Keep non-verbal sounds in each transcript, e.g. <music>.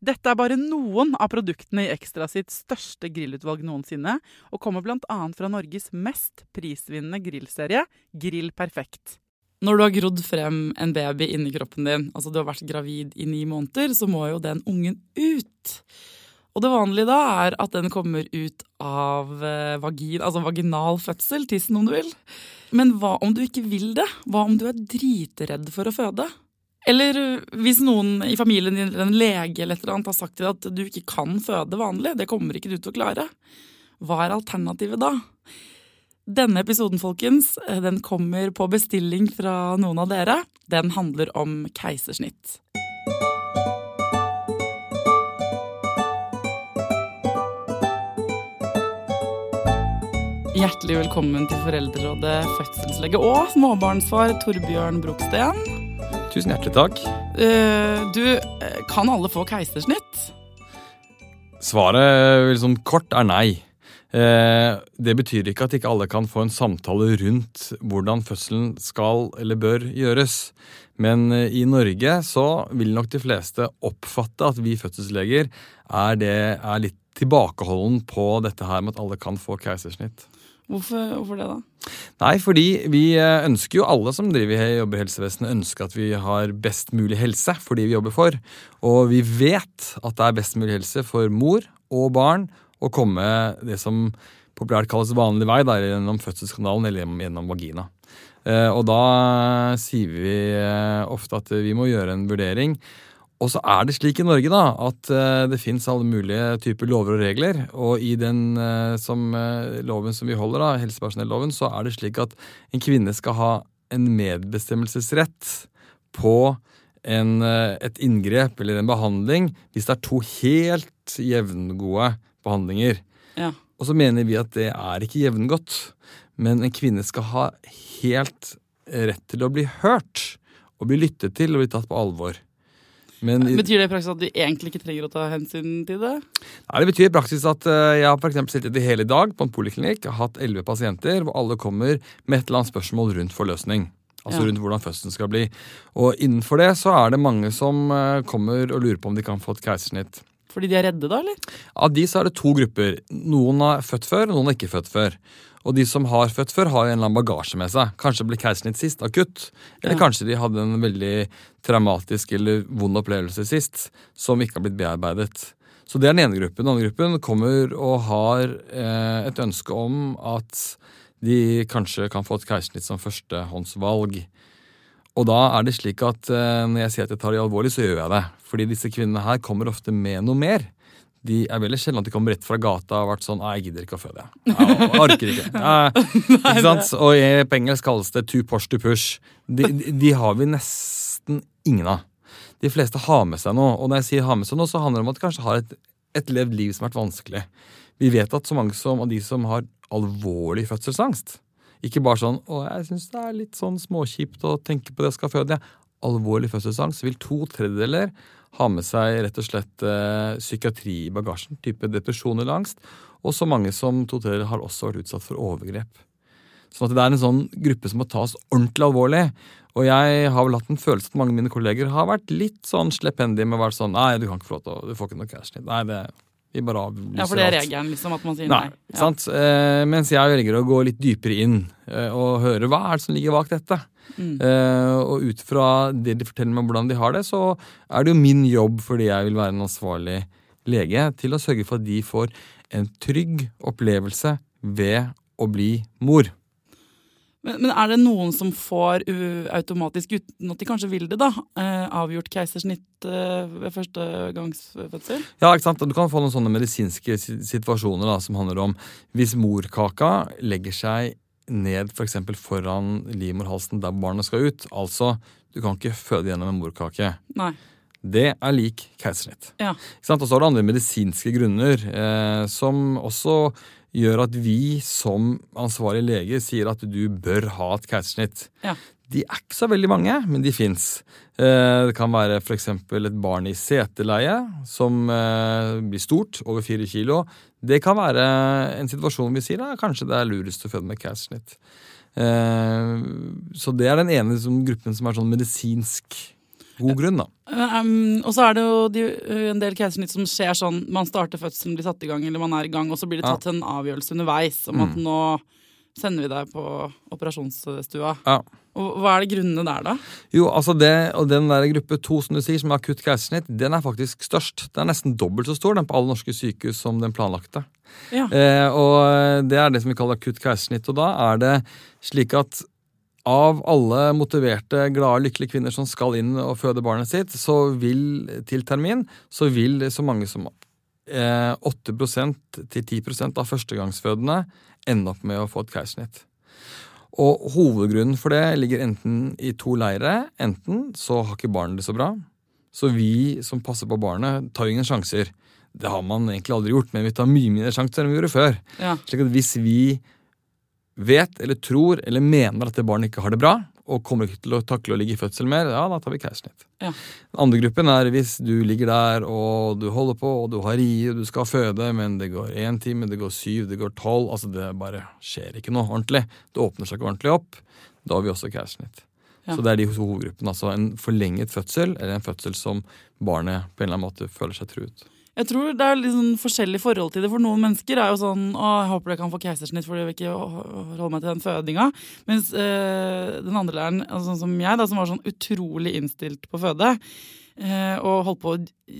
Dette er bare noen av produktene i Ekstra sitt største grillutvalg noensinne, og kommer bl.a. fra Norges mest prisvinnende grillserie, Grill Perfekt. Når du har grodd frem en baby inni kroppen din, altså du har vært gravid i ni måneder, så må jo den ungen ut. Og det vanlige da er at den kommer ut av eh, vagin, altså vaginal fødsel, tissen om du vil. Men hva om du ikke vil det? Hva om du er dritredd for å føde? Eller hvis noen i familien din eller en lege eller et eller annet har sagt til deg at du ikke kan føde vanlig, det kommer ikke du til å klare, hva er alternativet da? Denne episoden folkens, den kommer på bestilling fra noen av dere. Den handler om keisersnitt. Hjertelig velkommen til Foreldrerådet fødselslege og småbarnsfar Torbjørn Broksten. Tusen hjertelig takk. Uh, du, eh, kan alle få keisersnitt? Svaret liksom kort er nei. Eh, det betyr ikke at ikke alle kan få en samtale rundt hvordan fødselen skal eller bør gjøres. Men i Norge så vil nok de fleste oppfatte at vi fødselsleger er, det, er litt tilbakeholden på dette her med at alle kan få keisersnitt. Hvorfor, hvorfor, det, da? Nei, fordi vi ønsker jo alle som driver jobber i helsevesenet, ønsker at vi har best mulig helse for de vi jobber for. Og vi vet at det er best mulig helse for mor og barn å komme det som populært kalles vanlig vei, da, gjennom fødselskanalen eller gjennom vagina. Og da sier vi ofte at vi må gjøre en vurdering. Og så er det slik i Norge da, at uh, det fins alle mulige typer lover og regler. Og i den uh, som, uh, loven som vi holder, da, helsepersonelloven, så er det slik at en kvinne skal ha en medbestemmelsesrett på en, et inngrep eller en behandling hvis det er to helt jevngode behandlinger. Ja. Og så mener vi at det er ikke jevngodt. Men en kvinne skal ha helt rett til å bli hørt og bli lyttet til og bli tatt på alvor. Men, betyr det i praksis at du egentlig ikke trenger å ta hensyn til det? Nei, Det betyr i praksis at uh, jeg har for sittet i hele dag på en poliklinikk og hatt elleve pasienter hvor alle kommer med et eller annet spørsmål rundt forløsning. Altså ja. rundt hvordan fødselen skal bli. Og innenfor det så er det mange som uh, kommer og lurer på om de kan få et keisersnitt. Fordi de er redde, da? eller? Av de så er det to grupper. Noen har født før, og noen har ikke født før. Og de som har født før, har jo en eller annen bagasje med seg. Kanskje ble keisersnitt sist, akutt. Eller ja. kanskje de hadde en veldig traumatisk eller vond opplevelse sist som ikke har blitt bearbeidet. Så det er den ene gruppen. Den andre gruppen kommer og har eh, et ønske om at de kanskje kan få et keisersnitt som førstehåndsvalg. Og da er det slik at eh, når jeg sier at jeg tar det alvorlig, så gjør jeg det. Fordi disse kvinnene her kommer ofte med noe mer de er veldig sjelden at de kommer rett fra gata og har vært sånn 'Jeg gidder ikke å føde, jeg. jeg orker ikke'. <laughs> Jeg, ikke sant? Og på engelsk kalles det 'to push to push'. De, de, de, har vi nesten ingen av. De fleste har med seg noe. Og når jeg sier har med seg noe, så handler det om at de kanskje har et, et levd liv som har vært vanskelig. Vi vet at så mange som, av de som har alvorlig fødselsangst, Ikke bare sånn 'Å, jeg syns det er litt sånn småkjipt å tenke på det jeg skal føde'. Alvorlig fødselsangst vil to tredjedeler ha med seg rett og slett eh, psykiatri i bagasjen. Type depresjon eller angst. Og så mange som to tredjedeler har også vært utsatt for overgrep. Sånn at det er en sånn gruppe som må tas ordentlig alvorlig. Og jeg har vel hatt en følelse at mange av mine kolleger har vært litt sånn sleppendige med å være sånn Nei, du kan ikke få lov til å Du får ikke noe cash. Nei, det vi bare avlyser Ja, for det er alt. regelen, liksom, at man sier Nei, nei. sant? Eh, mens jeg velger å gå litt dypere inn eh, og høre hva er det som ligger bak dette. Mm. Eh, og ut fra det de forteller meg om hvordan de har det, så er det jo min jobb, fordi jeg vil være en ansvarlig lege, til å sørge for at de får en trygg opplevelse ved å bli mor. Men, men er det noen som får u automatisk, uten at de kanskje vil det, da, eh, avgjort keisersnitt eh, ved førstegangsfødsel? Ja, ikke sant? Du kan få noen sånne medisinske situasjoner da, som handler om hvis morkaka legger seg ned for eksempel foran livmorhalsen der barnet skal ut. Altså, du kan ikke føde gjennom en morkake. Nei. Det er lik keisersnitt. Ja. Og så har du andre medisinske grunner eh, som også gjør at vi som ansvarlig lege sier at du bør ha et keisersnitt. Ja. De er ikke så veldig mange, men de fins. Eh, det kan være f.eks. et barn i seteleie som eh, blir stort, over fire kilo. Det kan være en situasjon vi sier da, kanskje det er lurest å føde med keisersnitt. Eh, så det er den ene gruppen som er sånn medisinsk god grunn, da. Um, og så er det jo de, en del keisersnitt som skjer sånn man starter fødselen, blir satt i gang, eller man er i gang, og så blir det Ja. tatt en avgjørelse underveis om at Mm. nå sender vi deg på operasjonsstua. Ja. Og hva er det grunnene der, da? Jo, altså det, og den der gruppe to som du sier, som er akutt keisersnitt, den er faktisk størst. Den er nesten dobbelt så stor den på alle norske sykehus som den planlagte. Ja. Eh, og det er det som vi kaller akutt keisersnitt. Og da er det slik at av alle motiverte, glade, lykkelige kvinner som skal inn og føde barnet sitt, så vil til termin så vil så mange som eh, 8% til 10% av førstegangsfødende ende opp med å få et keisersnitt. Og hovedgrunnen for det ligger enten i to leire. Enten så har ikke barnet det så bra. Så vi som passer på barnet, tar ingen sjanser. Det har man egentlig aldri gjort, men vi tar mye mindre sjanser enn vi gjorde før. Ja. Slik at hvis vi vet eller tror eller mener at det barnet ikke har det bra, og kommer ikke til å takle å ligge i fødsel mer, ja, da tar vi keisersnitt. Ja. Den andre gruppen er hvis du ligger der og du holder på og du har rie og du skal føde, men det går én time, det går syv, det går tolv. Altså det bare skjer ikke noe ordentlig. Det åpner seg ikke ordentlig opp. Da har vi også keisersnitt. Ja. Så det er de to hovedgruppene. Altså en forlenget fødsel eller en fødsel som barnet på en eller annen måte føler seg truet. Jeg tror det er litt sånn forskjellig forhold til det. For noen mennesker er jo sånn Å, jeg håper jeg kan få keisersnitt, for jeg vil ikke holde meg til den fødinga. Mens øh, den andre læreren, altså sånn som jeg, da, som var sånn utrolig innstilt på føde, og holdt på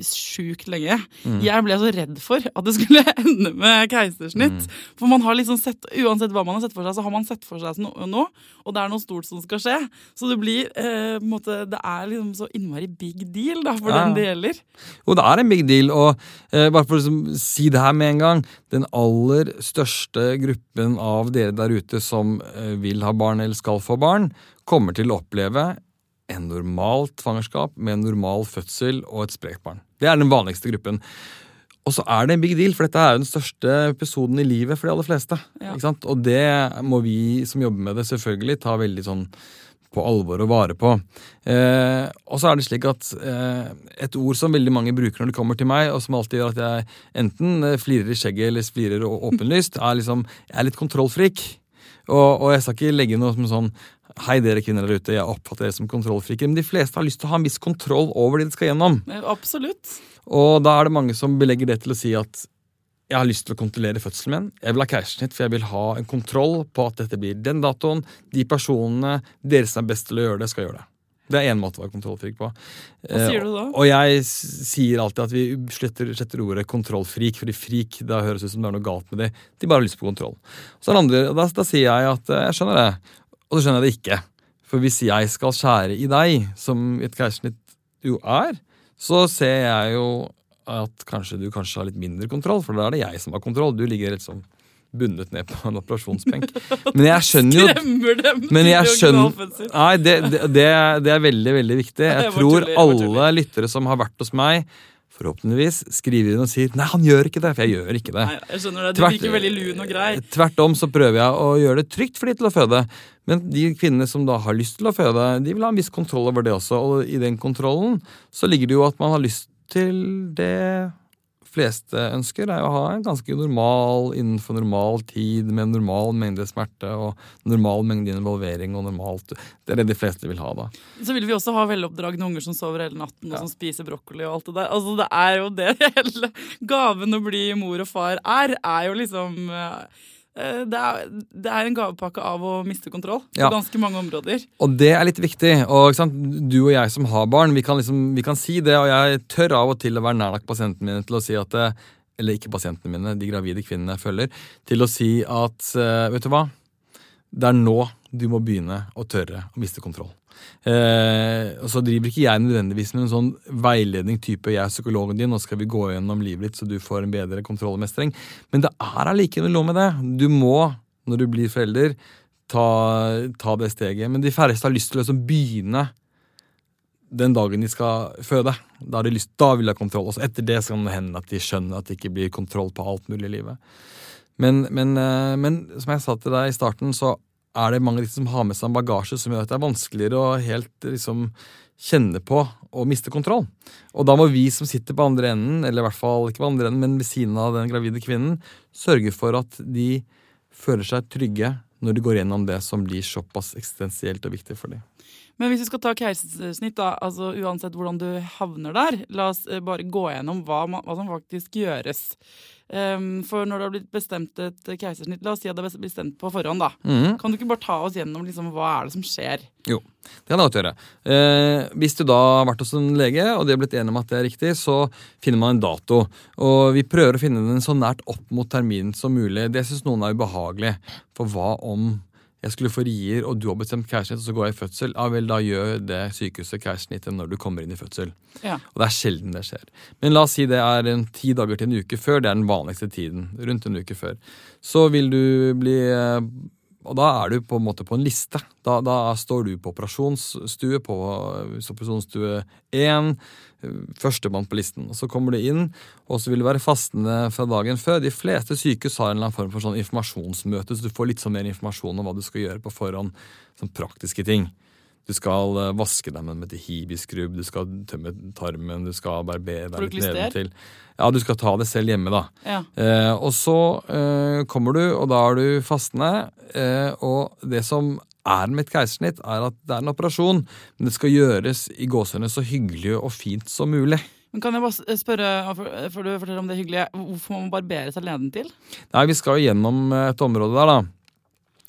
sjukt lenge Mm. Jeg ble så redd for at det skulle <laughs> ende med keisersnitt. Mm. For man har liksom sett, uansett hva man har sett for seg, så har man sett for seg noe noe, og det er noe stort som skal skje. Så det blir eh, måte, Det er liksom så innmari big deal da, for Ja. den det gjelder. Jo, det er en big deal, og eh, bare for å liksom, si det her med en gang Den aller største gruppen av dere der ute som eh, vil ha barn eller skal få barn, kommer til å oppleve en normal svangerskap med en normal fødsel og et sprekt barn. Det er den vanligste gruppen. Og så er det en big deal, for dette er jo den største episoden i livet for de aller fleste. Ja. Og det må vi som jobber med det, selvfølgelig ta veldig sånn på alvor og vare på. Eh, og så er det slik at eh, et ord som veldig mange bruker når det kommer til meg, og som alltid gjør at jeg enten eh, flirer i skjegget eller flirer åpenlyst, er liksom Jeg er litt kontrollfrik. Og, og jeg skal ikke legge noe som sånn Hei, dere kvinner der ute, jeg oppfatter dere som kontrollfriker. Men de fleste har lyst til å ha en viss kontroll over det de skal gjennom. Eh, Absolutt. Og da er det mange som belegger det til å si at jeg har lyst til å kontrollere fødselen min. Jeg vil ha keisersnitt, for jeg vil ha en kontroll på at dette blir den datoen. De personene, dere som er best til å gjøre det, skal gjøre det. Det er én måte å være kontrollfrik på. Hva sier du da? Eh, Og jeg sier alltid at vi sletter, sletter ordet kontrollfrik, fordi frik da høres ut som det er noe galt med det. De bare har lyst på kontroll. Så andre, da, da sier jeg at eh, jeg skjønner det, og så skjønner jeg det ikke. For hvis jeg skal skjære i deg, som et keisersnitt jo er, så ser jeg jo at kanskje du kanskje har litt mindre kontroll, for da er det jeg som har kontroll. Du ligger liksom bundet ned på en operasjonsbenk. Men jeg skjønner jo Skremmer dem men jeg skjønner. Nei, det, det, det, er- veldig, veldig viktig. Jeg tror alle lyttere som har vært hos meg forhåpentligvis skriver inn og sier 'nei, han gjør ikke det', for jeg gjør ikke det. Nei, jeg skjønner det. Du Tvert- virker veldig lun og grei. Tvert om så prøver jeg å gjøre det trygt for de til å føde. Men de kvinnene som da har lyst til å føde, de vil ha en viss kontroll over det også. Og i den kontrollen så ligger det jo at man har lyst til det fleste ønsker, er å ha en ganske normal, innenfor normal tid, med normal mengde smerte og normal mengde involvering og normalt Det er det de fleste vil ha, da. Så vil vi også ha veloppdragne unger som sover hele natten og Ja. som spiser brokkoli og alt det der. Altså, det er jo det <laughs> hele gaven å bli mor og far er, er jo liksom eh, det er, det er en gavepakke av å miste kontroll på Ja. ganske mange områder. Og det er litt viktig. Og? Du og jeg som har barn, vi kan, liksom, vi kan si det, og jeg tør av og til å være nær nok pasientene mine til å si at Eller ikke pasientene mine, de gravide kvinnene jeg følger. Til å si at eh, vet du hva? Det er nå du må begynne å tørre å miste kontroll. Eh, og så driver ikke jeg nødvendigvis med en sånn veiledning type 'jeg er psykologen din', nå skal vi gå gjennom livet ditt så du får en bedre kontroll og mestring. Men det er allikevel noe med det. Du må, når du blir forelder, ta, ta det steget. Men de færreste har lyst til å liksom begynne den dagen de skal føde. Da, har de lyst, da vil de ha kontroll. Og etter det kan det hende at de skjønner at det ikke blir kontroll på alt mulig i livet. Men, men, eh, men som jeg sa til deg i starten, så er det mange som har med seg en bagasje som gjør at det er vanskeligere å helt liksom kjenne på og miste kontroll. Og da må vi som sitter på andre enden, eller i hvert fall ikke på andre enden, men ved siden av den gravide kvinnen, sørge for at de føler seg trygge når de går gjennom det som blir såpass eksistensielt og viktig for dem. Men hvis vi skal ta keisersnitt, da, altså uansett hvordan du havner der, la oss eh, bare gå gjennom hva, hva som faktisk gjøres. Ehm, for når det har blitt bestemt et keisersnitt, la oss si at det er bestemt på forhånd, da. Mhm. Kan du ikke bare ta oss gjennom liksom, hva er det som skjer? Jo, det kan jeg godt gjøre. Eh, hvis du da har vært hos en lege, og de har blitt enige om at det er riktig, så finner man en dato. Og vi prøver å finne den så nært opp mot terminen som mulig. Det syns noen er ubehagelig. For hva om jeg skulle få rier, og du har bestemt keisersnitt, og så går jeg i fødsel? Ja vel, da gjør det sykehuset keisersnittet når du kommer inn i fødsel. Ja. Og det er sjelden det skjer. Men la oss si det er en ti dager til en uke før. Det er den vanligste tiden. Rundt en uke før. Så vil du bli eh, Og da er du på en måte på en liste. Da, da står du på operasjonsstue, på operasjonsstue 1, førstemann på listen. Og Så kommer du inn, og så vil du være fastende fra dagen før. De fleste sykehus har en eller annen form for sånn informasjonsmøte, så du får litt sånn mer informasjon om hva du skal gjøre på forhånd. Sånn praktiske ting. Du skal eh, vaske deg med en metihibiskrubb, du skal tømme tarmen, du skal barbere deg litt nedentil. Ja, du skal ta det selv hjemme, da. Ja. Eh, og så eh, kommer du, og da er du fastende. Eh, og det som er med et keisersnitt, er at det er en operasjon, men det skal gjøres i gåsehudene så hyggelig og fint som mulig. Men kan jeg bare spørre, for, for du forteller om det hyggelige, hvorfor må man barbere seg leden til? Nei, vi skal jo gjennom et område der, da.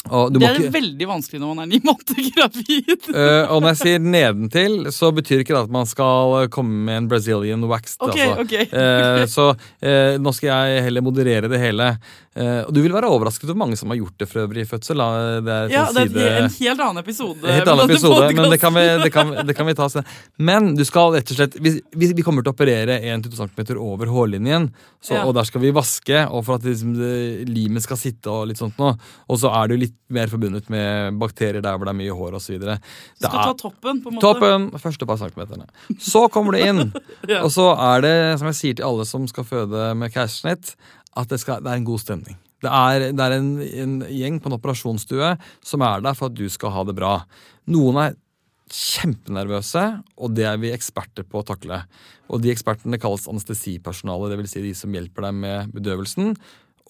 Det er ikke... veldig vanskelig når man er ni måneder <laughs> gravid. uh, og når jeg sier nedentil, så betyr ikke det at man skal komme med en Brazilian waxed. Ok, altså. ok. uh, <laughs> så uh, nå skal jeg heller moderere det hele. Eh, og du vil være overrasket over mange som har gjort det for øvrig i fødsel. Det er, Ja, sånn det er side- en helt annen episode. Helt annen episode, men det kan, vi, det, kan, det kan vi ta senere. Men du skal rett og slett Vi, vi, kommer til å operere 1-2 cm over hårlinjen, så, Ja. og der skal vi vaske, og for at liksom, det, limet skal sitte og litt sånt noe. Og så er det jo litt mer forbundet med bakterier der hvor det er mye hår osv. Du skal ta toppen, på en måte. Toppen! Første par centimeterne. Så kommer du inn, <laughs> Ja. og så er det, som jeg sier til alle som skal føde med keisersnitt, at det, skal, det er en god stemning. Det er, det er en, en gjeng på en operasjonsstue som er der for at du skal ha det bra. Noen er kjempenervøse, og det er vi eksperter på å takle. Og de ekspertene kalles anestesipersonale, dvs. Si de som hjelper deg med bedøvelsen.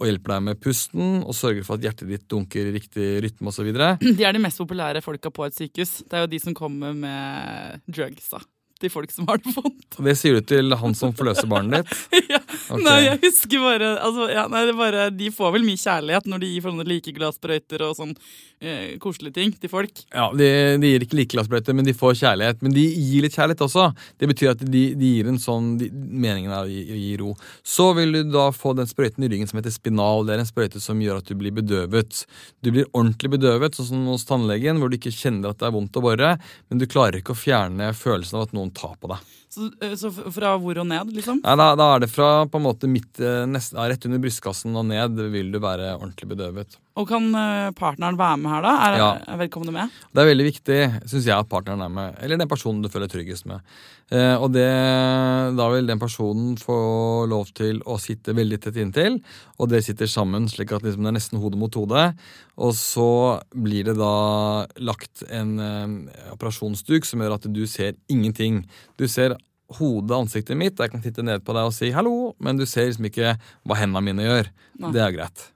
Og hjelper deg med pusten og sørger for at hjertet ditt dunker i riktig rytme osv. <clears throat> De er de mest populære folka på et sykehus. Det er jo de som kommer med drugs, da. Til folk som har det vondt. Det sier du til han som forløser barnet ditt. <laughs> ja. Okay. Nei, jeg husker bare, altså, ja, nei, det bare De får vel mye kjærlighet når de gir sånne likeglassprøyter og sånn eh, koselige ting til folk. Ja, de, de gir ikke like glassbrøyter, men de får kjærlighet. Men de gir litt kjærlighet også. Det betyr at de, de gir en sånn de, Meningen er å gi, gi ro. Så vil du da få den sprøyten i ryggen som heter spinal. Det er en sprøyte som gjør at du blir bedøvet. Du blir ordentlig bedøvet, sånn som hos tannlegen, hvor du ikke kjenner at det er vondt å bore, men du klarer ikke å fjerne følelsen av at noen tar på deg. Så, eh, så fra hvor og ned, liksom? Nei, da, da er det fra på en måte midt, eh, nest, rett under brystkassen og ned vil du være ordentlig bedøvet. Og kan eh, partneren være med her, da? Er, Ja. er vedkommende med? Det er veldig viktig, syns jeg, at partneren er med. Eller den personen du føler deg tryggest med. Eh, og det, da vil den personen få lov til å sitte veldig tett inntil, og dere sitter sammen slik at liksom det er nesten hode mot hode. Og så blir det da lagt en eh, operasjonsduk som gjør at du ser ingenting. Du ser hodet, ansiktet mitt, jeg kan titte ned på deg og si hallo, men du ser liksom ikke hva hendene mine gjør. Nei. Det er greit.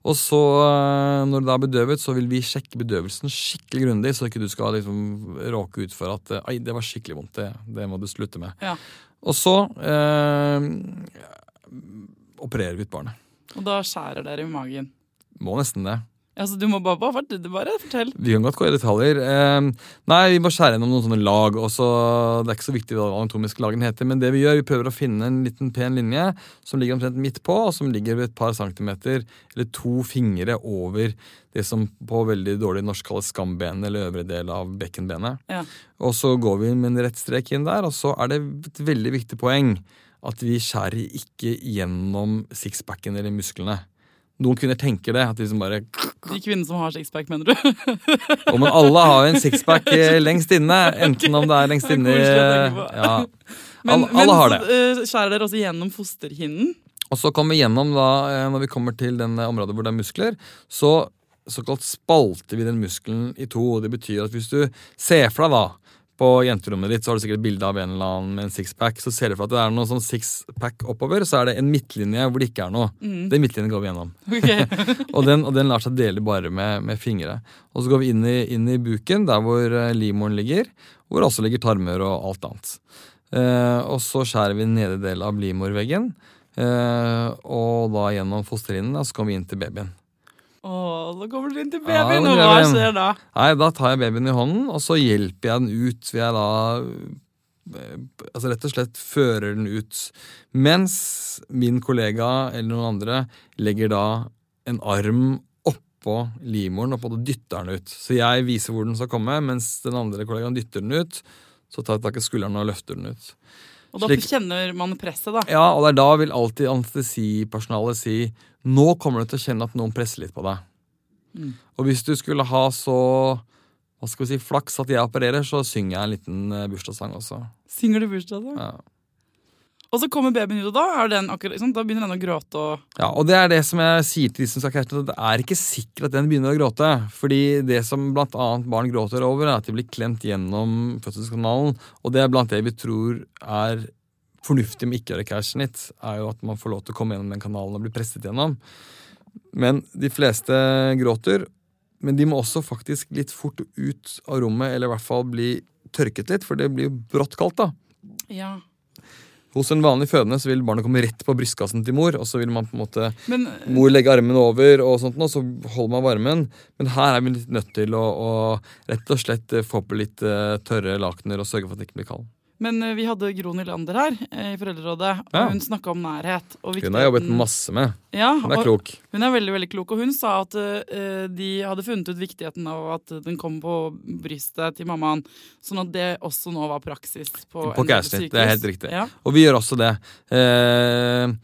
Og så, eh, når det er bedøvet, så vil vi sjekke bedøvelsen skikkelig grundig, så ikke du skal liksom råke ut for at Ai, det var skikkelig vondt. Det, det må du slutte med. Ja. Og så eh, opererer vi ut barnet. Og da skjærer dere i magen. Må nesten det. Altså, du må bare, bare, bare fortell. Vi kan godt gå i detaljer. Eh, nei, vi må skjære gjennom noen sånne lag. Og så, det er ikke så viktig hva anatomiske lagene heter, men det vi gjør, vi prøver å finne en liten pen linje som ligger omtrent midt på, og som ligger ved et par centimeter eller to fingre over det som på veldig dårlig norsk kalles skambenet, eller øvre del av bekkenbenet. Ja. Og så går vi med en rett strek inn der, og så er det et veldig viktig poeng at vi skjærer ikke gjennom sixpacken eller musklene. Noen kvinner tenker det, at de liksom bare De kvinnene som har sixpack, mener du? oh, men alle har jo en sixpack <laughs> eh, lengst inne. Enten om det er lengst inne i ja. <laughs> Men, Alle, alle har det. Men eh, skjærer dere også gjennom fosterhinnen? Og så kommer vi gjennom da, eh, når vi kommer til den området hvor det er muskler, så såkalt spalter vi den muskelen i to. Det betyr at hvis du ser for deg da, på jenterommet ditt, så har du sikkert bilde av en eller annen med en sixpack. Så ser du for at det er noe sånn sixpack oppover, så er det en midtlinje hvor det ikke er noe. Den midtlinjen går vi gjennom. <laughs> Okay. <laughs> Og den, og den lar seg dele bare med, med fingre. Og så går vi inn i, inn i buken, der hvor eh, livmoren ligger, hvor også ligger tarmer og alt annet. Eh, og så skjærer vi nede del av livmorveggen, eh, og da gjennom fosterhinnen, så kommer vi inn til babyen. Åh, så kommer dere inn til babyen, ja, og hva skjer da? Nei, da tar jeg babyen i hånden, og så hjelper jeg den ut Vil jeg da eh, Altså rett og slett fører den ut. Mens min kollega eller noen andre legger da en arm oppå livmoren og på det dytter den ut. Så jeg viser hvor den skal komme, mens den andre kollegaen dytter den ut. Så tar jeg tak i skulderen og løfter den ut. Og da Slik- kjenner man presset, da. Ja, og det er da vil alltid anestesipersonalet si nå kommer du til å kjenne at noen presser litt på deg. Mm. Og hvis du skulle ha så hva skal vi si, flaks at jeg opererer, så synger jeg en liten eh, bursdagssang også. Synger du bursdagssang? Ja. Og så kommer babyen ut, og da, den akkurat, liksom, da begynner den å gråte. og... ja, Og det er det som jeg sier til de som skal kjæreste, at det er ikke sikkert at den begynner å gråte. Fordi det som blant annet barn gråter over, er at de blir klemt gjennom fødselskanalen. Og det er blant det vi tror er fornuftig med ikke å gjøre keisersnitt, er jo at man får lov til å komme gjennom den kanalen og bli presset gjennom. Men de fleste gråter. Men de må også faktisk litt fort ut av rommet, eller i hvert fall bli tørket litt, for det blir jo brått kaldt, da. Ja. Hos en vanlig fødende så vil barnet komme rett på brystkassen til mor, og så vil man på en måte Men mor legge armen over, og sånt, og så holder man varmen. Men her er vi litt nødt til å, å rett og slett eh, få på litt eh, tørre lakener og sørge for at det ikke blir kald. Men eh, vi hadde Gro Nylander her eh, i Foreldrerådet, og Ja. hun snakka om nærhet. Hun har jobbet masse med. Ja, Hun er klok. Hun er veldig veldig klok, og hun sa at uh, de hadde funnet ut viktigheten av at den kom på brystet til mammaen, sånn at det også nå var praksis på, På en del sykehus. det er helt riktig. Ja. Og vi gjør også det. Uh,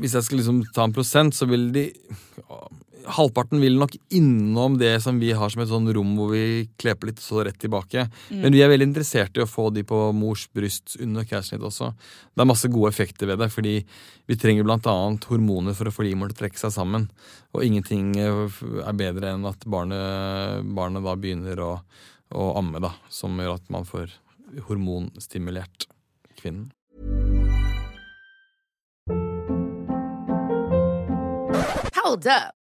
hvis jeg skal liksom ta en prosent, så vil de Halvparten vil nok innom det som vi har som et sånn rom hvor vi kleper litt, så rett tilbake. Men vi er veldig interessert i å få de på mors bryst under keisersnitt også. Det er masse gode effekter ved det, fordi vi trenger annet hormoner for å få livmoren til å trekke seg sammen. Og ingenting eh, er bedre enn at barnet, barnet da begynner å, å amme, da. Som gjør at man får hormonstimulert kvinnen. Hold up.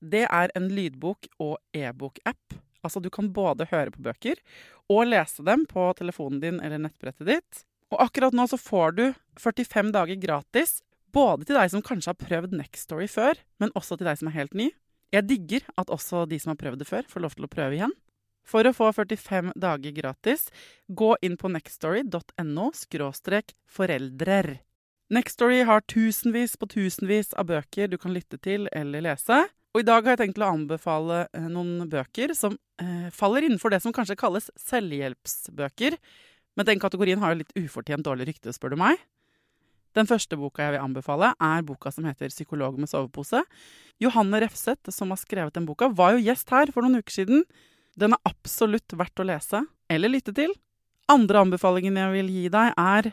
Det er en lydbok- og e-bok-app. Altså, du kan både høre på bøker og lese dem på telefonen din eller nettbrettet ditt. Og akkurat nå så får du 45 dager gratis, både til deg som kanskje har prøvd Nextory før, men også til deg som er helt ny. Jeg digger at også de som har prøvd det før, får lov til å prøve igjen. For å få 45 dager gratis, gå inn på nextory.no foreldrer. Nextory har tusenvis på tusenvis av bøker du kan lytte til eller lese. Og i dag har jeg tenkt å anbefale eh, noen bøker som eh, faller innenfor det som kanskje kalles selvhjelpsbøker. Men den kategorien har jo litt ufortjent dårlig rykte, spør du meg. Den første boka jeg vil anbefale, er boka som heter 'Psykolog med sovepose'. Johanne Refseth, som har skrevet den boka, var jo gjest her for noen uker siden. Den er absolutt verdt å lese eller lytte til. Andre anbefalingen jeg vil gi deg, er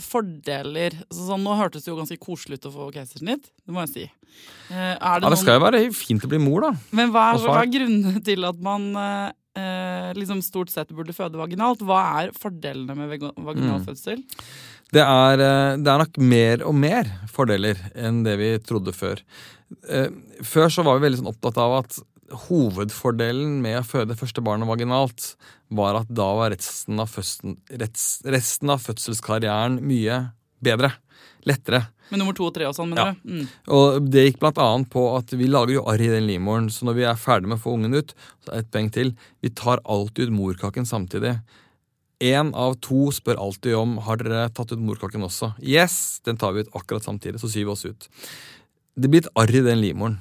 fordeler altså, sånn, Nå hørtes det jo ganske koselig ut å få keisersnitt, det må jeg si. Eh, det Ja, det skal jo være fint å bli mor, da. men hva er, hva er grunnene til at man eh, eh, liksom stort sett burde føde vaginalt? Hva er fordelene med vaginal Mm. fødsel? Det er, eh, det er nok mer og mer fordeler enn det vi trodde før. Eh, Før så var vi veldig sånn opptatt av at hovedfordelen med å føde første barnet vaginalt var at da var resten av, fødsel, resten av fødselskarrieren mye bedre. Lettere. Med nummer to og tre og sånn, Ja. mener du? Mm. Og det gikk blant annet på at vi lager jo arr i den livmoren, så når vi er ferdig med å få ungen ut, så er et poeng til, vi tar alltid ut morkaken samtidig. Én av to spør alltid om har dere tatt ut morkaken også. Yes, den tar vi ut akkurat samtidig, så syr vi oss ut. Det blir et arr i den livmoren.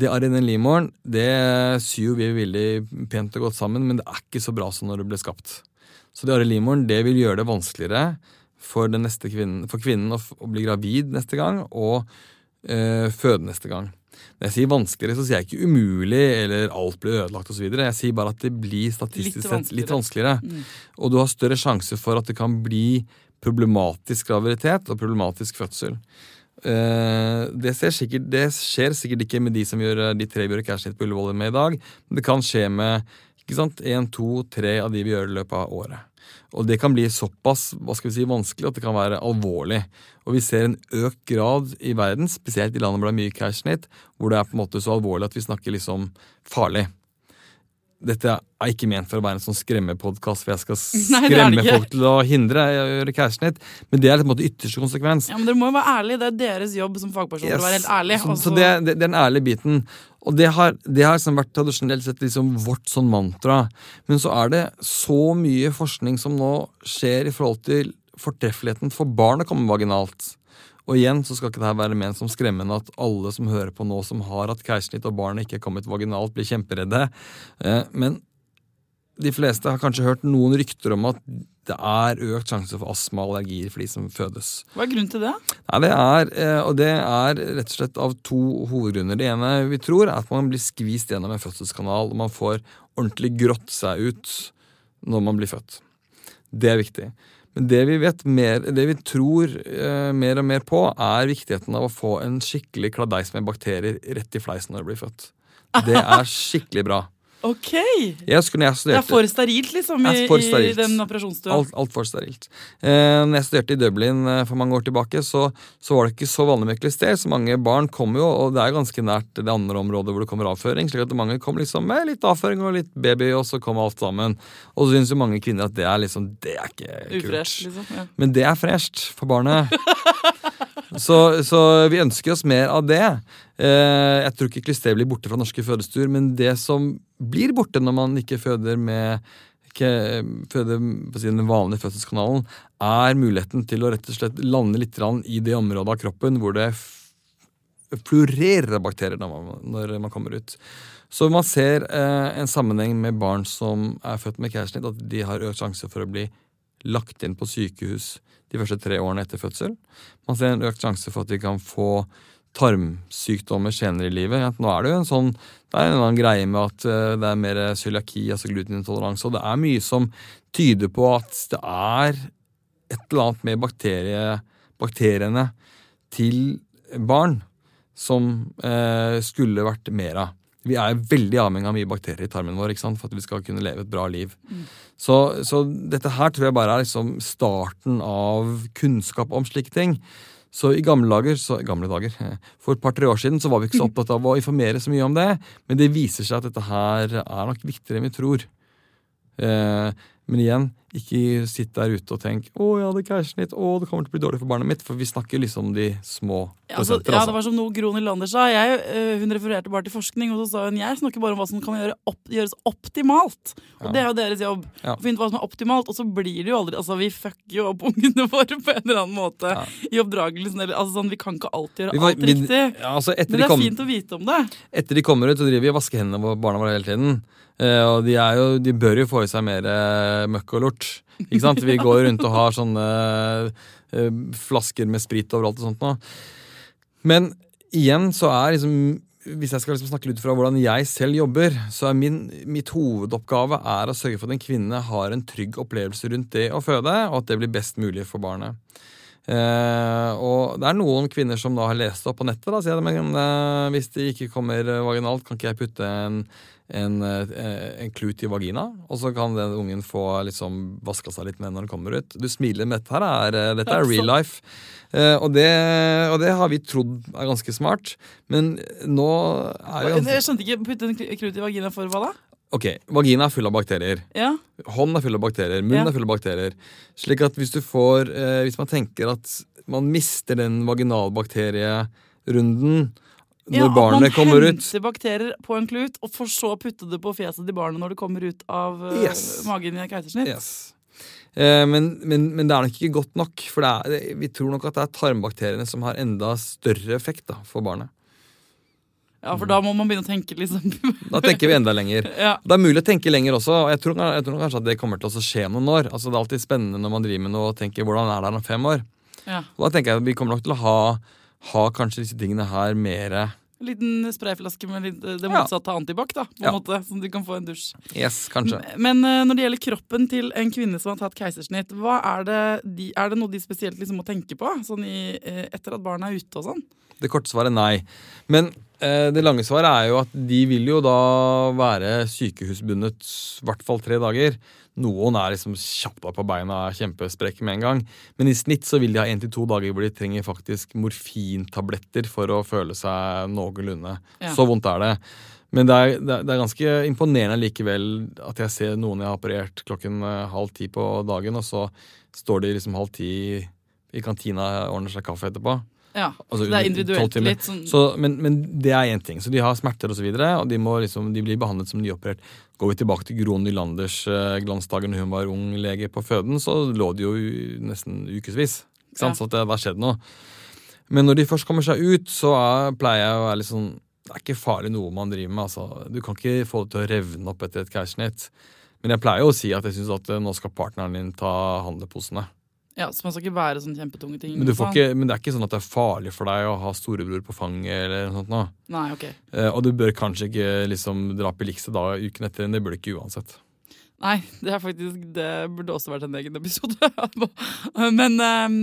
Det Arine i det syr jo vi veldig pent og godt sammen, men det er ikke så bra som når det ble skapt. Så det Arine i det vil gjøre det vanskeligere for, kvinnen, for kvinnen å, å bli gravid neste gang og øh, føde neste gang. Når jeg sier vanskeligere, så sier jeg ikke umulig eller alt blir ødelagt osv. Jeg sier bare at det blir statistisk Litt sett litt vanskeligere. vanskeligere. Mm. Og du har større sjanse for at det kan bli problematisk graviditet og problematisk fødsel. Eh, det, sikkert, det skjer sikkert ikke med de som gjør eh, de tre vi gjør keisersnitt på Ullevål med i dag, men det kan skje med ikke sant, en, to, tre av de vi gjør i løpet av året. Og det kan bli såpass hva skal vi si, vanskelig at det kan være alvorlig. Og vi ser en økt grad i verden, spesielt i landet hvor det er mye keisersnitt, hvor det er på en måte så alvorlig at vi snakker liksom farlig. Dette er ikke ment for å være en sånn skremmepodkast for jeg skal <laughs> skremme Nei, folk til å hindre å gjøre keisersnitt, men det er på en måte ytterste konsekvens. Ja, men Dere må jo være ærlige. Det er deres jobb som fagpersoner å være helt ærlig. Så, og så så- det, det, det er den ærlige biten. Og det har, det har liksom vært tradisjonelt sett liksom vårt sånn mantra. Men så er det så mye forskning som nå skjer i forhold til fortreffeligheten for barn å komme vaginalt. Og igjen så skal ikke det her være ment som skremmende at alle som hører på nå, som har hatt keisersnitt og barnet ikke er kommet vaginalt, blir kjemperedde. Eh, Men de fleste har kanskje hørt noen rykter om at det er økt sjanse for astma og allergier for de som fødes. Hva er grunnen til det? Nei, det er, eh, og det er rett og slett av to hovedgrunner. Det ene vi tror er at man blir skvist gjennom en fødselskanal, og man får ordentlig grått seg ut når man blir født. Det er viktig. Men det vi vet mer, det vi tror eh, mer og mer på, er viktigheten av å få en skikkelig kladeis med bakterier rett i fleisen når du blir født. Det er skikkelig bra. Ok! Jeg skulle, jeg studerte, Det er for sterilt, liksom, i, er for sterilt. i den operasjonsstua. Alt, Altfor sterilt. Eh, når jeg studerte i Dublin eh, for mange år tilbake, så, så var det ikke så vanlig med klister. Så mange barn kom jo, og det er ganske nært det andre området hvor det kommer avføring. slik at mange kom liksom med litt avføring og litt baby, og så kom alt sammen. Og så syns jo mange kvinner at det er liksom, det er ikke kult. Ufresh, liksom. Ja. Men det er fresht for barnet. <laughs> så, så vi ønsker oss mer av det. Eh, jeg tror ikke klister blir borte fra norske fødestuer, men det som blir borte når man ikke føder med ikke føde på den vanlige fødselskanalen, er muligheten til å rett og slett lande litt i det området av kroppen hvor det florerer bakterier når man, når man kommer ut. Så man ser eh, en sammenheng med barn som er født med keisersnitt, at de har økt sjanse for å bli lagt inn på sykehus de første tre årene etter fødsel. Man ser en økt sjanse for at de kan få tarmsykdommer senere i livet. Ja, Nå er det jo en sånn, det er en eller annen greie med at eh, det er mer cøliaki, altså glutenintoleranse, og det er mye som tyder på at det er et eller annet med bakterie, bakteriene til barn som eh, skulle vært mer av. Vi er veldig avhengig av mye bakterier i tarmen vår for at vi skal kunne leve et bra liv. Så, så dette her tror jeg bare er liksom starten av kunnskap om slike ting. Så i gamle dager, så, gamle dager, <laughs> For et par-tre år siden så var vi ikke så <laughs> opptatt av å informere så mye om det, men det viser seg at dette her er nok viktigere enn vi tror. Eh, men igjen, ikke sitt der ute og tenk 'Å, jeg hadde litt, Å, det kommer til å bli dårlig for barnet mitt.' For vi snakker liksom de små Ja, altså, prosenter. ja, altså. det var som noe Gro Nylander sa. Jeg, øh, hun refererte bare til forskning, og så sa hun jeg snakker bare om hva som kan gjøre opp, gjøres optimalt. Og Ja. det er jo deres jobb. Ja. Å finne ut hva som er optimalt, og så blir det jo aldri Altså, vi fucker jo opp ungene <laughs> våre på en eller annen måte Ja. i oppdragelsen. Eller, altså, sånn, vi kan ikke alltid gjøre var- alt riktig. altså Men det er kom, fint å vite om det. etter de kommer ut, så driver vi og vasker hendene på barna våre hele tiden. Eh, og de, er jo, de bør jo få i seg mer eh, møkk og lort. Ikke sant? Vi går rundt og har sånne eh, flasker med sprit overalt og sånt nå. Men igjen så er liksom hvis jeg skal liksom snakke litt fra hvordan jeg selv jobber, så er min, mitt hovedoppgave er å sørge for at en kvinne har en trygg opplevelse rundt det å føde, og at det blir best mulig for barnet. Eh, og det er noen kvinner som da har lest det opp på nettet. Da, sier men eh, hvis det ikke kommer vaginalt, kan ikke jeg putte en, en, eh, en klut i vagina? Og så kan den ungen få liksom vaska seg litt med når den kommer ut. Du smiler, men dette her er, eh, dette er real life. Eh, og, det, og det har vi trodd er ganske smart. Men nå er jo Jeg skjønte ikke. Putte en klut i vagina for hva da? Ok, Vagina er full av bakterier. Ja. Hånd er full av bakterier, munn Ja. er full av bakterier. Slik at hvis du får eh, Hvis man tenker at man mister den vaginalbakterierunden når ja, barnet At kommer man henter bakterier på en klut, og for så å putte det på fjeset til barnet når det kommer ut av uh, Yes. magen i et keisersnitt. yes. eh, men, men, men det er nok ikke godt nok. For det er, vi tror nok at det er tarmbakteriene som har enda større effekt da, for barnet. Ja, for da må man begynne å tenke liksom <laughs> Da tenker vi enda lenger. ja. Det er mulig å tenke lenger også, og jeg tror, jeg tror kanskje at det kommer til å skje noen år. Altså Det er alltid spennende når man driver med noe og tenker hvordan er det her om fem år. ja. Og da tenker jeg at vi kommer nok til å ha, ha kanskje disse tingene her mere En liten sprayflaske med litt, øh, det motsatte av antibac, da, på en Ja. måte, som du kan få en dusj. Yes, kanskje. Men øh, når det gjelder kroppen til en kvinne som har tatt keisersnitt, er det, de, er det noe de spesielt liksom må tenke på sånn i, øh, etter at barna er ute og sånn? Det korte svaret er nei. Men eh, det lange svaret er jo at de vil jo da være sykehusbundet i hvert fall tre dager. Noen er liksom kjappa på beina og kjempesprekke med en gang. Men i snitt så vil de ha én til to dager hvor de trenger faktisk morfintabletter for å føle seg noenlunde. Ja. Så vondt er det. Men det er, det er- ganske imponerende likevel at jeg ser noen jeg har operert klokken eh, halv ti på dagen, og så står de liksom halv ti i kantina og ordner seg kaffe etterpå. Ja, Altså, det er individuelt litt sånn Så, men, men det er én ting. Så de har smerter osv., og, så videre, og de, må liksom, de blir behandlet som nyoperert. Går vi tilbake til Gro Nylanders uh, glansdager når hun var ung lege på føden, så lå de jo nesten ukevis. Ikke sant? Ja. Så det har skjedd noe. Men når de først kommer seg ut, så er, pleier jeg å være litt sånn Det er ikke farlig noe man driver med. Altså. Du kan ikke få det til å revne opp etter et keisersnitt. Men jeg pleier jo å si at jeg syns at eh, nå skal partneren din ta handleposene. Ja, Så man skal ikke være sånn kjempetunge ting. Men, du får sånn. ikke, men det er ikke sånn at det er farlig for deg å ha storebror på fanget eller noe sånt. nå. Nei, ok. Eh, og du bør kanskje ikke liksom dra på likse da uken etter. Det burde du ikke uansett. Nei, det er faktisk Det burde også vært en egen episode. <laughs> men, ehm,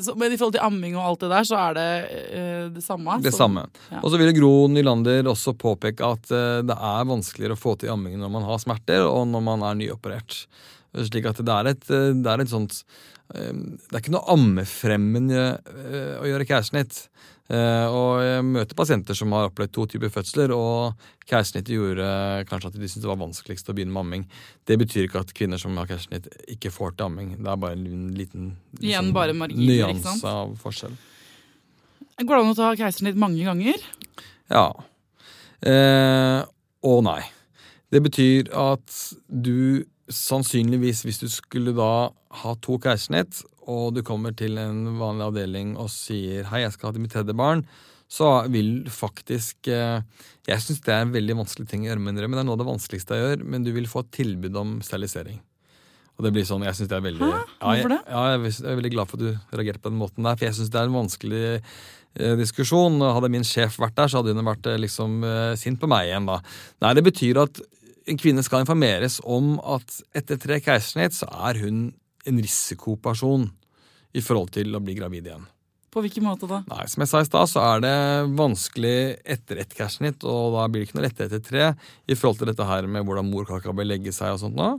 så, men i forhold til amming og alt det der, så er det eh, det samme. Det så, samme. ja. Og så vil Gro Nylander også påpeke at eh, det er vanskeligere å få til amming når man har smerter, og når man er nyoperert. Slik at det er et, eh, det er et sånt eh, Det er ikke noe ammefremmende eh, å gjøre keisersnitt. Og jeg møter pasienter som har opplevd to typer fødsler, og keisersnittet gjorde kanskje at de syntes det var vanskeligst å begynne med amming. Det betyr ikke at kvinner som har keisersnitt, ikke får til amming. Det er bare en liten liksom, marginer, nyanse av forskjell. Går det an å ta keisersnitt mange ganger? Ja. Eh, og nei. Det betyr at du sannsynligvis, hvis du skulle da ha to keisersnitt, og du kommer til en vanlig avdeling og sier 'hei, jeg skal ha til mitt tredje barn', så vil faktisk eh, Jeg syns det er en veldig vanskelig ting å gjøre men det er noe av det vanskeligste jeg gjør, men du vil få et tilbud om sterilisering. Og det blir sånn, jeg synes det er veldig... Hæ? Hvorfor det? Ja, jeg, ja, jeg er veldig glad for at du reagerte på den måten der, for jeg syns det er en vanskelig eh, diskusjon. Hadde min sjef vært der, så hadde hun vært eh, liksom eh, sint på meg igjen, da. Nei, det betyr at en kvinne skal informeres om at etter tre keisersnitt så er hun en risikoperson i forhold til å bli gravid igjen. På hvilken måte da? Nei, Som jeg sa i stad, så er det vanskelig etter ett keisersnitt, og da blir det ikke noe lettere etter tre, i forhold til dette her med hvordan morkaka bør legge seg og sånt noe.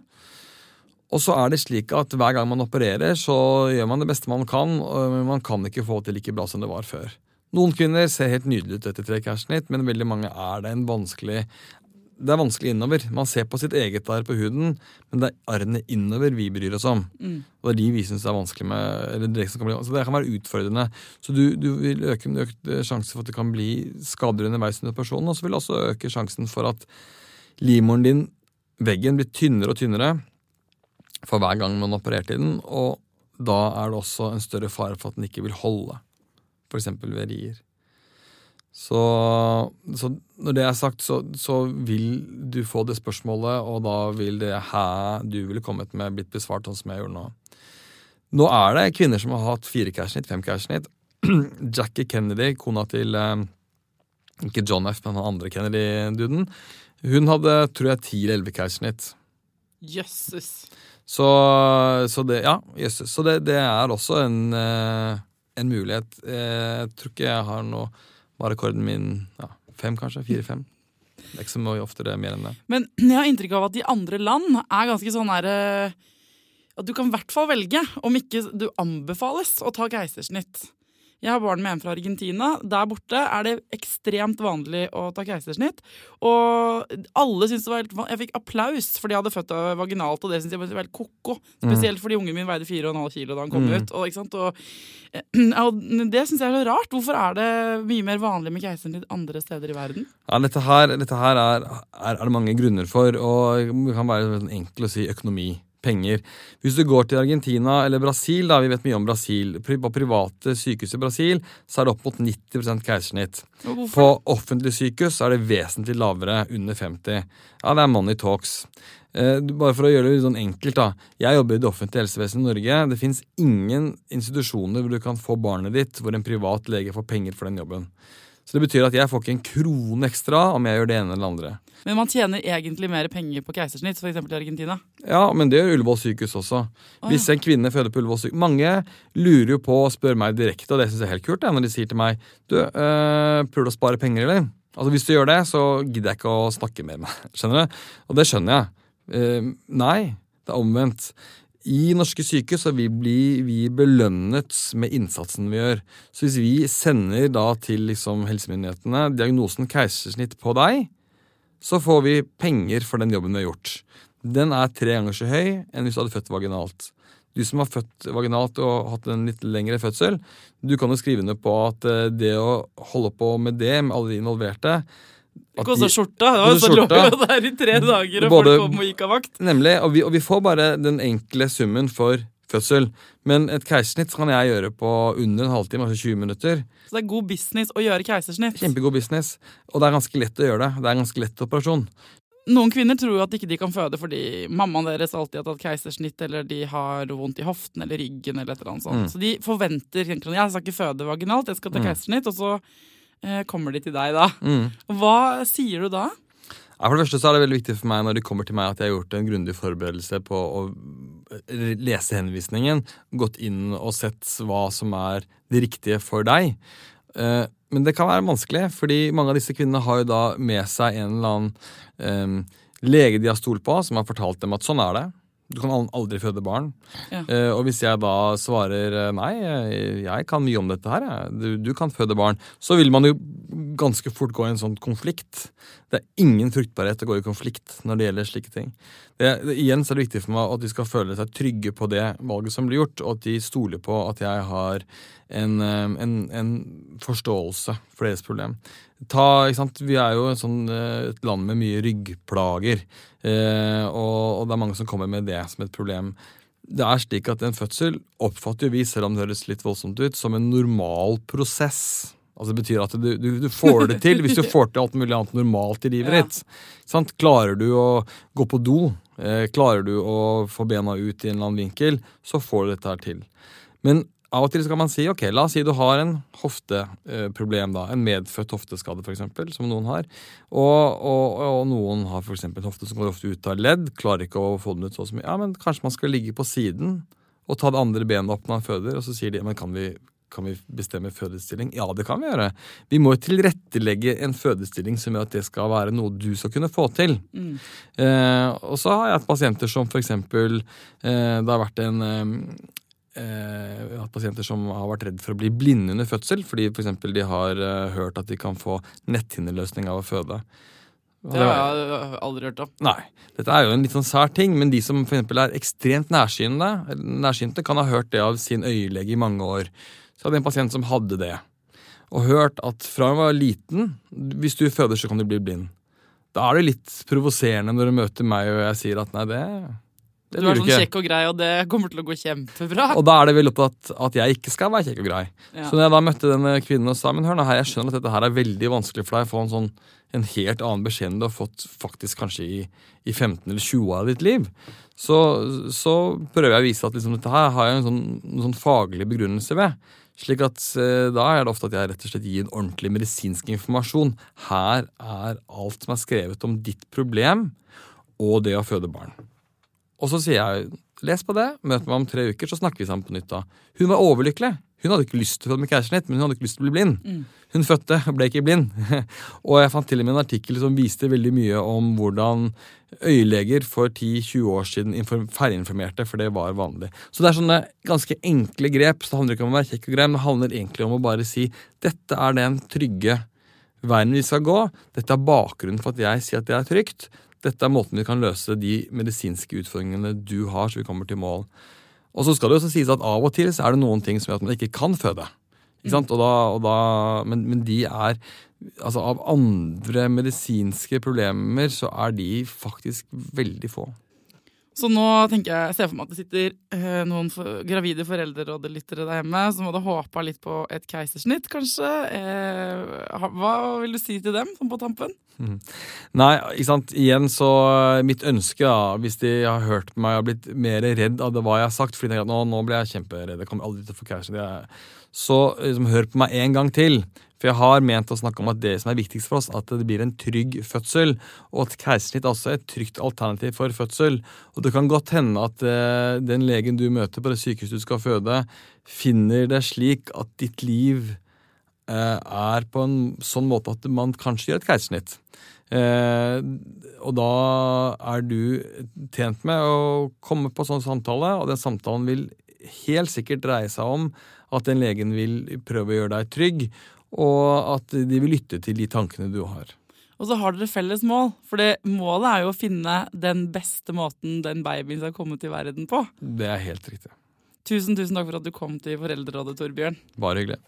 Og så er det slik at hver gang man opererer, så gjør man det beste man kan, men man kan ikke få det like bra som det var før. Noen kvinner ser helt nydelige ut etter tre keisersnitt, men veldig mange er det en vanskelig det er vanskelig innover. Man ser på sitt eget arr på huden, men det er arrene innover vi bryr oss om. Mm. Og det er de vi syns er vanskelig med. Eller det, kan bli, så det kan være utfordrende. Så du, du vil øke en økt sjanse for at det kan bli skader underveis under operasjonen, og så vil det også øke sjansen for at livmoren din, veggen, blir tynnere og tynnere for hver gang man opererer i den, og da er det også en større fare for at den ikke vil holde, f.eks. ved rier. Så, så, når det er sagt, så, så, vil du få det spørsmålet, og da vil det hæ du ville kommet med, blitt besvart sånn som jeg gjorde nå. Nå er det kvinner som har hatt fire keisersnitt, fem keisersnitt. <clears throat> Jackie Kennedy, kona til eh, ikke John F., men den andre Kennedy-duden, hun hadde, tror jeg, ti eller elleve keisersnitt. Jøsses. Så, så, det Ja, jøsses. Så det, det, er også en, eh, en mulighet. Jeg tror ikke jeg har noe var rekorden min ja, fem, kanskje? Fire-fem. Det er ikke så mye oftere mer enn det. Men <clears throat> jeg har inntrykk av at de andre land er ganske sånn her At du kan i hvert fall velge, om ikke du anbefales å ta keisersnitt. Jeg har barn med en fra Argentina. Der borte er det ekstremt vanlig å ta keisersnitt. Og alle syntes det var helt Jeg fikk applaus fordi jeg hadde født vaginalt, og det syntes jeg var helt ko-ko. Spesielt mm. fordi ungen min veide 4,5 kilo da han kom mm. ut. Og, og, <clears throat> og det syns jeg er så rart. Hvorfor er det mye mer vanlig med keisersnitt andre steder i verden? Ja, Dette her, dette her er, er, er, det mange grunner for, og det kan være sånn enkelt å si økonomi penger. Hvis du går til Argentina eller Brasil, da vi vet mye om Brasil, på private sykehus i Brasil så er det opp mot 90 keisersnitt. På offentlige sykehus er det vesentlig lavere, under 50. Ja, det er money talks. Eh, bare for å gjøre det sånn enkelt, da. Jeg jobber i det offentlige helsevesenet i Norge. Det fins ingen institusjoner hvor du kan få barnet ditt hvor en privat lege får penger for den jobben. Så det betyr at jeg får ikke en krone ekstra om jeg gjør det ene eller det andre. Men man tjener egentlig mer penger på keisersnitt, f.eks. i Argentina? Ja, men det gjør Ullevål sykehus også. Oh, Hvis en kvinne føder på Ullevål sykehus Mange lurer jo på å spørre meg direkte, og det syns jeg er helt kult, når de sier til meg Du, øh, prøver du å spare penger, eller? Altså Hvis du gjør det, så gidder jeg ikke å snakke mer med meg. Skjønner du? Og det skjønner jeg. Uh, nei, det er omvendt. I norske sykehus så vi blir vi belønnet med innsatsen vi gjør. Så hvis vi sender da til liksom helsemyndighetene diagnosen keisersnitt på deg, så får vi penger for den jobben vi har gjort. Den er tre ganger så høy enn hvis du hadde født vaginalt. Du som har født vaginalt og hatt en litt lengre fødsel, du kan jo skrive under på at eh, det å holde på med det med alle de involverte det kosta skjorta. Det var så lå der i tre dager, og både, folk kom og gikk av vakt. Nemlig, og vi, og vi, får bare den enkle summen for fødsel. Men et keisersnitt kan jeg gjøre på under en halvtime, altså 20 minutter. Så det er god business å gjøre keisersnitt? Kjempegod business. Og det er ganske lett å gjøre det. Det er en ganske lett operasjon. Noen kvinner tror jo at ikke de kan føde fordi mammaen deres alltid har tatt keisersnitt, eller de har vondt i hoften eller ryggen, eller et eller annet sånt. Mm. Så de forventer Jeg skal ikke føde vaginalt, jeg skal ta mm. keisersnitt. Og så kommer de til deg da. Mm. Hva sier du da? Ja, for det første så er det veldig viktig for meg når de kommer til meg at jeg har gjort en grundig forberedelse på å lese henvisningen, gått inn og sett hva som er det riktige for deg. Eh, men det kan være vanskelig, fordi mange av disse kvinnene har jo da med seg en eller annen lege de har stolt på, som har fortalt dem at sånn er det. Du kan aldri føde barn. Ja. Eh, og hvis jeg da svarer eh, nei, jeg, kan mye om dette her. Du, du kan føde barn, så vil man jo ganske fort gå i en sånn konflikt. Det er ingen fruktbarhet å gå i konflikt når det gjelder slike ting. Det, det, igjen så er det viktig for meg at de skal føle seg trygge på det valget som blir gjort, og at de stoler på at jeg har en, eh, en, en forståelse for deres problem. Ta? Vi er jo sånn, eh, et land med mye ryggplager, eh, og, og det er mange som kommer med det som et problem. Det er slik at En fødsel oppfatter vi, selv om det høres litt voldsomt ut, som en normal prosess. Altså Det betyr at du, du, du får det til hvis du får til alt mulig annet normalt i livet Ja. ditt. Sant? Klarer du å gå på do, eh, klarer du å få bena ut i en eller annen vinkel, så får du dette her til. Men av og til skal man si ok, la oss si du har en hofteproblem, da, en medfødt hofteskade f.eks., som noen har. Og, og, og noen har f.eks. en hofte som går ofte ut av ledd, klarer ikke å få den ut så så mye. Ja, men kanskje man skal ligge på siden og ta det andre benet opp når man føder, og så sier de men kan vi kan vi bestemme fødestilling? Ja, det kan vi gjøre. Vi må tilrettelegge en fødestilling som gjør at det skal være noe du skal kunne få til. Eh, og så har jeg hatt pasienter som eksempel eh, Det har vært en eh, eh, hatt pasienter som har vært redd for å bli blinde under fødsel, fordi for eksempel de har eh, hørt at de kan få netthinneløsning av å føde. Og Det det har jeg aldri hørt om. Nei. Dette er jo en litt sånn sær ting, men de som for eksempel er ekstremt nærsynte, nærsynte, kan ha hørt det av sin øyelege i mange år. Så hadde jeg en pasient som hadde det, og hørt at fra hun var liten Hvis du føder, så kan du bli blind. Da er det litt provoserende når du møter meg og jeg sier at nei, det, det Du er sånn ikke. kjekk og grei, og det kommer til å gå kjempebra. Og da er det vel opptatt at jeg ikke skal være kjekk og grei. Ja. Så når jeg da møtte denne kvinnen og sa men hør nå her, jeg skjønner at dette her er veldig vanskelig for deg, å få en sånn en helt annen beskjed enn du har fått faktisk kanskje i, i 15 eller 20 av ditt liv, så, så prøver jeg å vise at liksom, dette her har jeg en sånn, en sånn faglig begrunnelse ved. Slik at eh, Da er det ofte at jeg rett og slett gir en ordentlig medisinsk informasjon. Her er alt som er skrevet om ditt problem og det å føde barn. Og så sier jeg les på det, møt meg om tre uker, så snakker vi sammen på nytt da. Hun var overlykkelig. Hun hadde ikke lyst til å føde med keisersnitt, men hun hadde ikke lyst til å bli blind. Hun fødte og ble ikke blind. <laughs> og jeg fant til og med en artikkel som viste veldig mye om hvordan øyeleger for 10-20 år siden inform- feilinformerte, for det var vanlig. Så det er sånne ganske enkle grep. Så det handler ikke om å være kjekk og grei, men det handler egentlig om å bare si dette er den trygge veien vi skal gå. Dette er bakgrunnen for at jeg sier at det er trygt. Dette er måten vi kan løse de medisinske utfordringene du har, så vi kommer til mål. Og så skal det også sies at av og til så er det noen ting som gjør at man ikke kan føde. Ikke sant? Og da, og da, men, men de er Altså av andre medisinske problemer så er de faktisk veldig få. Så nå tenker jeg, ser for meg at det sitter eh, noen for, gravide foreldrerådelyttere der hjemme som hadde håpa litt på et keisersnitt, kanskje. Eh, hva vil du si til dem, sånn på tampen? Nei, ikke sant. Igjen så eh, Mitt ønske, da, hvis de har hørt meg og blitt mer redd av det hva jeg har sagt Fordi de tenker at nå, nå ble jeg kjemperedd, jeg kommer aldri til å få keisersnitt. Så liksom, hør på meg en gang til. For jeg har ment å snakke om at det som er viktigst for oss, at det blir en trygg fødsel. Og at keisersnitt også er et trygt alternativ for fødsel. Og det kan godt hende at eh, den legen du møter på det sykehuset du skal føde, finner det slik at ditt liv eh, er på en sånn måte at man kanskje gjør et keisersnitt. Eh, og da er du tjent med å komme på sånn samtale, og den samtalen vil helt sikkert dreie seg om at den legen vil prøve å gjøre deg trygg, og at de vil lytte til de tankene du har. Og så har dere felles mål, for målet er jo å finne den beste måten den babyen skal komme til verden på. Det er helt riktig. Tusen, tusen takk for at du kom til Foreldrerådet, Torbjørn. Bare hyggelig.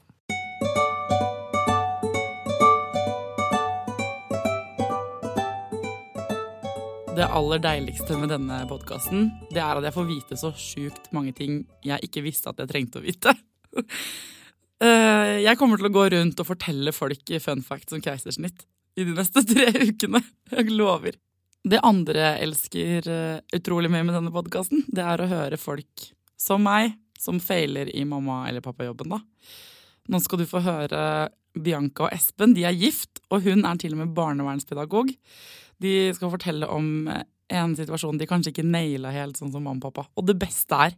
Det aller deiligste med denne podkasten, det er at jeg får vite så sjukt mange ting jeg ikke visste at jeg trengte å vite. <laughs> Eh, Jeg kommer til å gå rundt og fortelle folk fun facts om keisersnitt i de neste <laughs> tre ukene. Jeg lover. Det andre jeg elsker eh, utrolig mye med denne podkasten, det er å høre folk som meg, som feiler i mamma- eller pappajobben, da. Nå skal du få høre Bianca og Espen. De er gift, og hun er til og med barnevernspedagog. De skal fortelle om en situasjon de kanskje ikke naila helt sånn som mamma og pappa. Og det beste er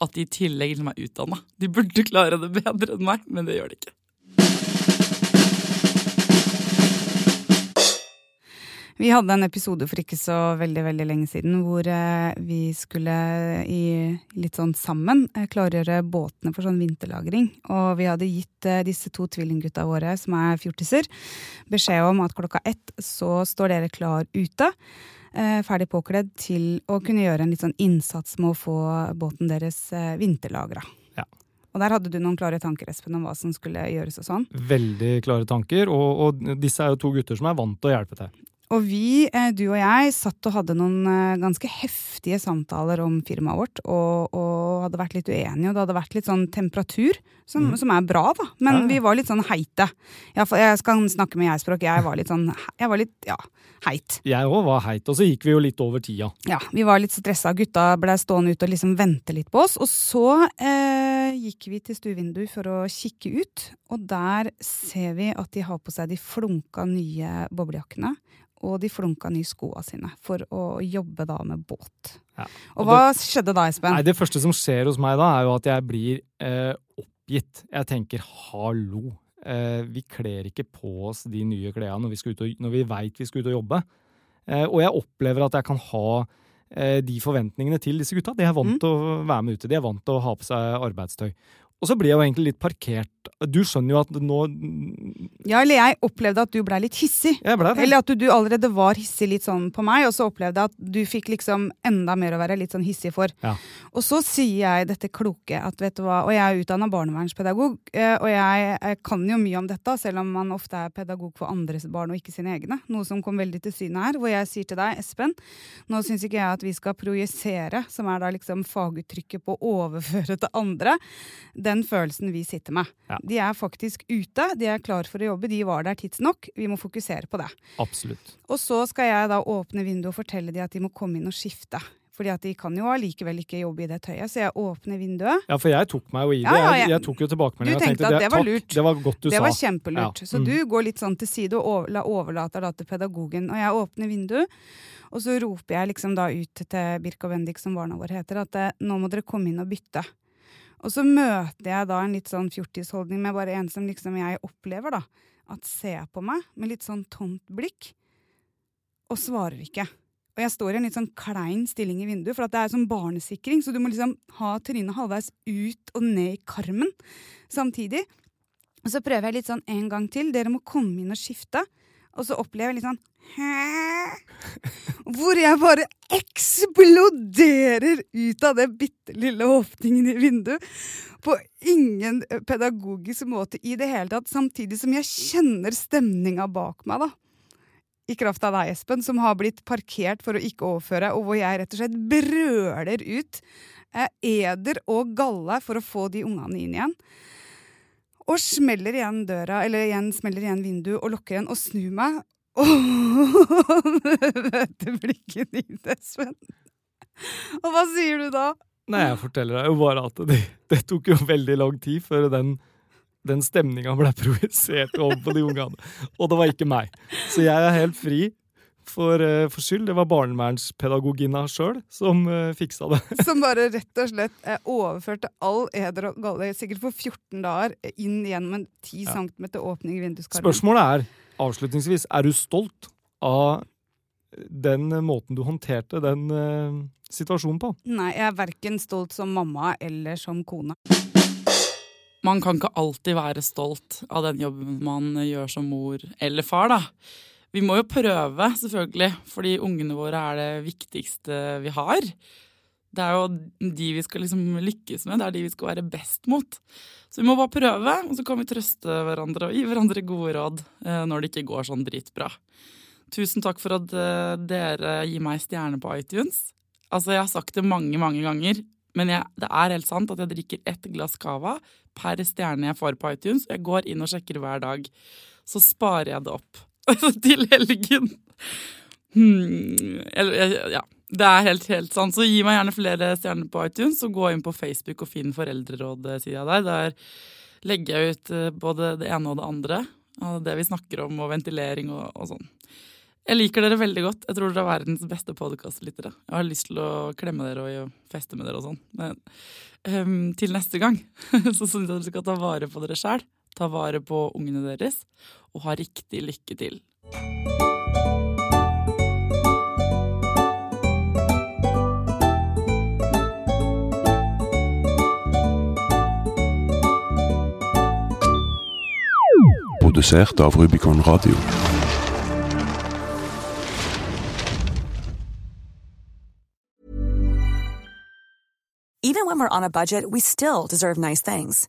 at de i tillegg liksom er utdanna. De burde klare det bedre enn meg, men det gjør de ikke. Vi hadde en episode for ikke så veldig veldig lenge siden hvor eh, vi skulle i, litt sånn sammen eh, klargjøre båtene for sånn vinterlagring. Og vi hadde gitt eh, disse to tvillinggutta våre, som er fjortiser, beskjed om at klokka ett så står dere klar ute. Eh, ferdig påkledd til å kunne gjøre en litt sånn innsats med å få båten deres eh, vinterlagra. Ja. Og der hadde du noen klare tanker Espen, om hva som skulle gjøres og sånn. Veldig klare tanker, og, og disse er jo to gutter som er vant til å hjelpe til. Og vi, eh, du og jeg, satt og hadde noen eh, ganske heftige samtaler om firmaet vårt, og, og hadde vært litt uenige, og det hadde vært litt sånn temperatur, som, Mm. som er bra, da. Men Ja, ja. vi var litt sånn heite. Jeg, jeg skal snakke med jeg-språk, jeg var litt sånn Jeg var litt, ja, heit. Jeg òg var heit, og så gikk vi jo litt over tida. Ja, vi var litt stressa, gutta ble stående ute og liksom vente litt på oss. Og så eh, gikk vi til stuevinduet for å kikke ut, og der ser vi at de har på seg de flunka nye boblejakkene. Og de flunka nye skoa sine for å jobbe da med båt. Ja. Og Og hva skjedde da, Espen? Nei, Det første som skjer hos meg da, er jo at jeg blir eh, oppgitt. Jeg tenker hallo. Eh, vi kler ikke på oss de nye klærne når vi, skal ut og- når vi veit vi skal ut og jobbe. Eh, og jeg opplever at jeg kan ha eh, de forventningene til disse gutta. De er vant Mm. til å være med ute. De er vant til å ha på seg arbeidstøy. Og så blir jeg jo egentlig litt parkert. Du skjønner jo at nå Ja, eller jeg opplevde at du blei litt hissig. Ble det. Eller at du, du allerede var hissig litt sånn på meg, og så opplevde jeg at du fikk liksom enda mer å være litt sånn hissig for. Ja. Og så sier jeg dette kloke at vet du hva, og jeg er utdanna barnevernspedagog, eh, og jeg, jeg kan jo mye om dette, selv om man ofte er pedagog for andres barn og ikke sine egne. Noe som kom veldig til syne her, hvor jeg sier til deg, Espen, nå syns ikke jeg at vi skal projisere, som er da liksom faguttrykket på å overføre til andre, den følelsen vi sitter med. Ja. De er faktisk ute, de er klar for å jobbe, de var der tidsnok, vi må fokusere på det. Absolutt. Og så skal jeg da åpne vinduet og fortelle dem at de må komme inn og skifte. Fordi at de kan jo allikevel ikke jobbe i det tøyet, så jeg åpner vinduet. Ja, for jeg tok meg jo i det. Ja, ja, jeg, jeg- tok jo tilbakemeldinga. Du tenkte at det var takk, lurt. Det var godt du det sa. var kjempelurt. Ja. Så Mm. du går litt sånn til side og overlater da til pedagogen. Og jeg åpner vinduet, og så roper jeg liksom da ut til Birk og Bendik, som barna våre heter, at eh, nå må dere komme inn og bytte. Og så møter jeg da en litt sånn fjortisholdning med bare en som liksom jeg opplever, da. At ser på meg med litt sånn tomt blikk, og svarer ikke. Og jeg står i en litt sånn klein stilling i vinduet, for det er sånn barnesikring, så du må liksom ha trynet halvveis ut og ned i karmen samtidig. Og så prøver jeg litt sånn en gang til. Dere må komme inn og skifte. Og så opplever jeg litt sånn Hæ? Hvor jeg bare eksploderer ut av det bitte lille åpningen i vinduet. På ingen pedagogisk måte i det hele tatt. Samtidig som jeg kjenner stemninga bak meg, da. I kraft av deg, Espen, som har blitt parkert for å ikke overføre, og hvor jeg rett og slett brøler ut eh, eder og galle for å få de ungene inn igjen. Og smeller igjen døra, eller igjen smeller igjen vinduet og lukker igjen, og snur meg. <laughs> Og møter blikket ditt, Espen. Og hva sier du da? Nei, jeg forteller deg jo bare at det, det tok jo veldig lang tid før den, den stemninga ble projisert over på de ungene. Og det var ikke meg. Så jeg er helt fri for, eh, for skyld. Det var barnevernspedagoginna sjøl som eh, fiksa det. <laughs> Som bare rett og slett eh, overførte all eder og galle, sikkert for 14 dager, inn gjennom en 10 Ja. cm åpning i vinduskarmen. Spørsmålet er, avslutningsvis, er du stolt av den måten du håndterte den uh, situasjonen på? Nei, jeg er verken stolt som mamma eller som kone. Man kan ikke alltid være stolt av den jobben man gjør som mor eller far, da. Vi må jo prøve, selvfølgelig, fordi ungene våre er det viktigste vi har. Det er jo de vi skal liksom lykkes med, det er de vi skal være best mot. Så vi må bare prøve, og så kan vi trøste hverandre og gi hverandre gode råd eh, når det ikke går sånn dritbra. Tusen takk for at eh, dere gir meg stjerne på iTunes. Altså, jeg har sagt det mange, mange ganger, men jeg, det er helt sant at jeg drikker ett glass cava per stjerne jeg får på iTunes. Jeg går inn og sjekker hver dag. Så sparer jeg det opp <laughs> til helgen. Hmm, eller, ja. Det er helt, helt sant. Så gi meg gjerne flere stjerner på iTunes, og gå inn på Facebook og finn Foreldreråd-sida der. Der legger jeg ut eh, både det ene og det andre av det vi snakker om, og ventilering og, og sånn. Jeg liker dere veldig godt. Jeg tror dere er verdens beste podkastlyttere. Jeg har lyst til å klemme dere og feste med dere og sånn. Men um, til neste gang <laughs> så syns jeg dere skal ta vare på dere sjæl ta vare på ungene deres og ha riktig lykke til. Produsert av Rubicon Radio. Even when we're on a budget, we still deserve nice things.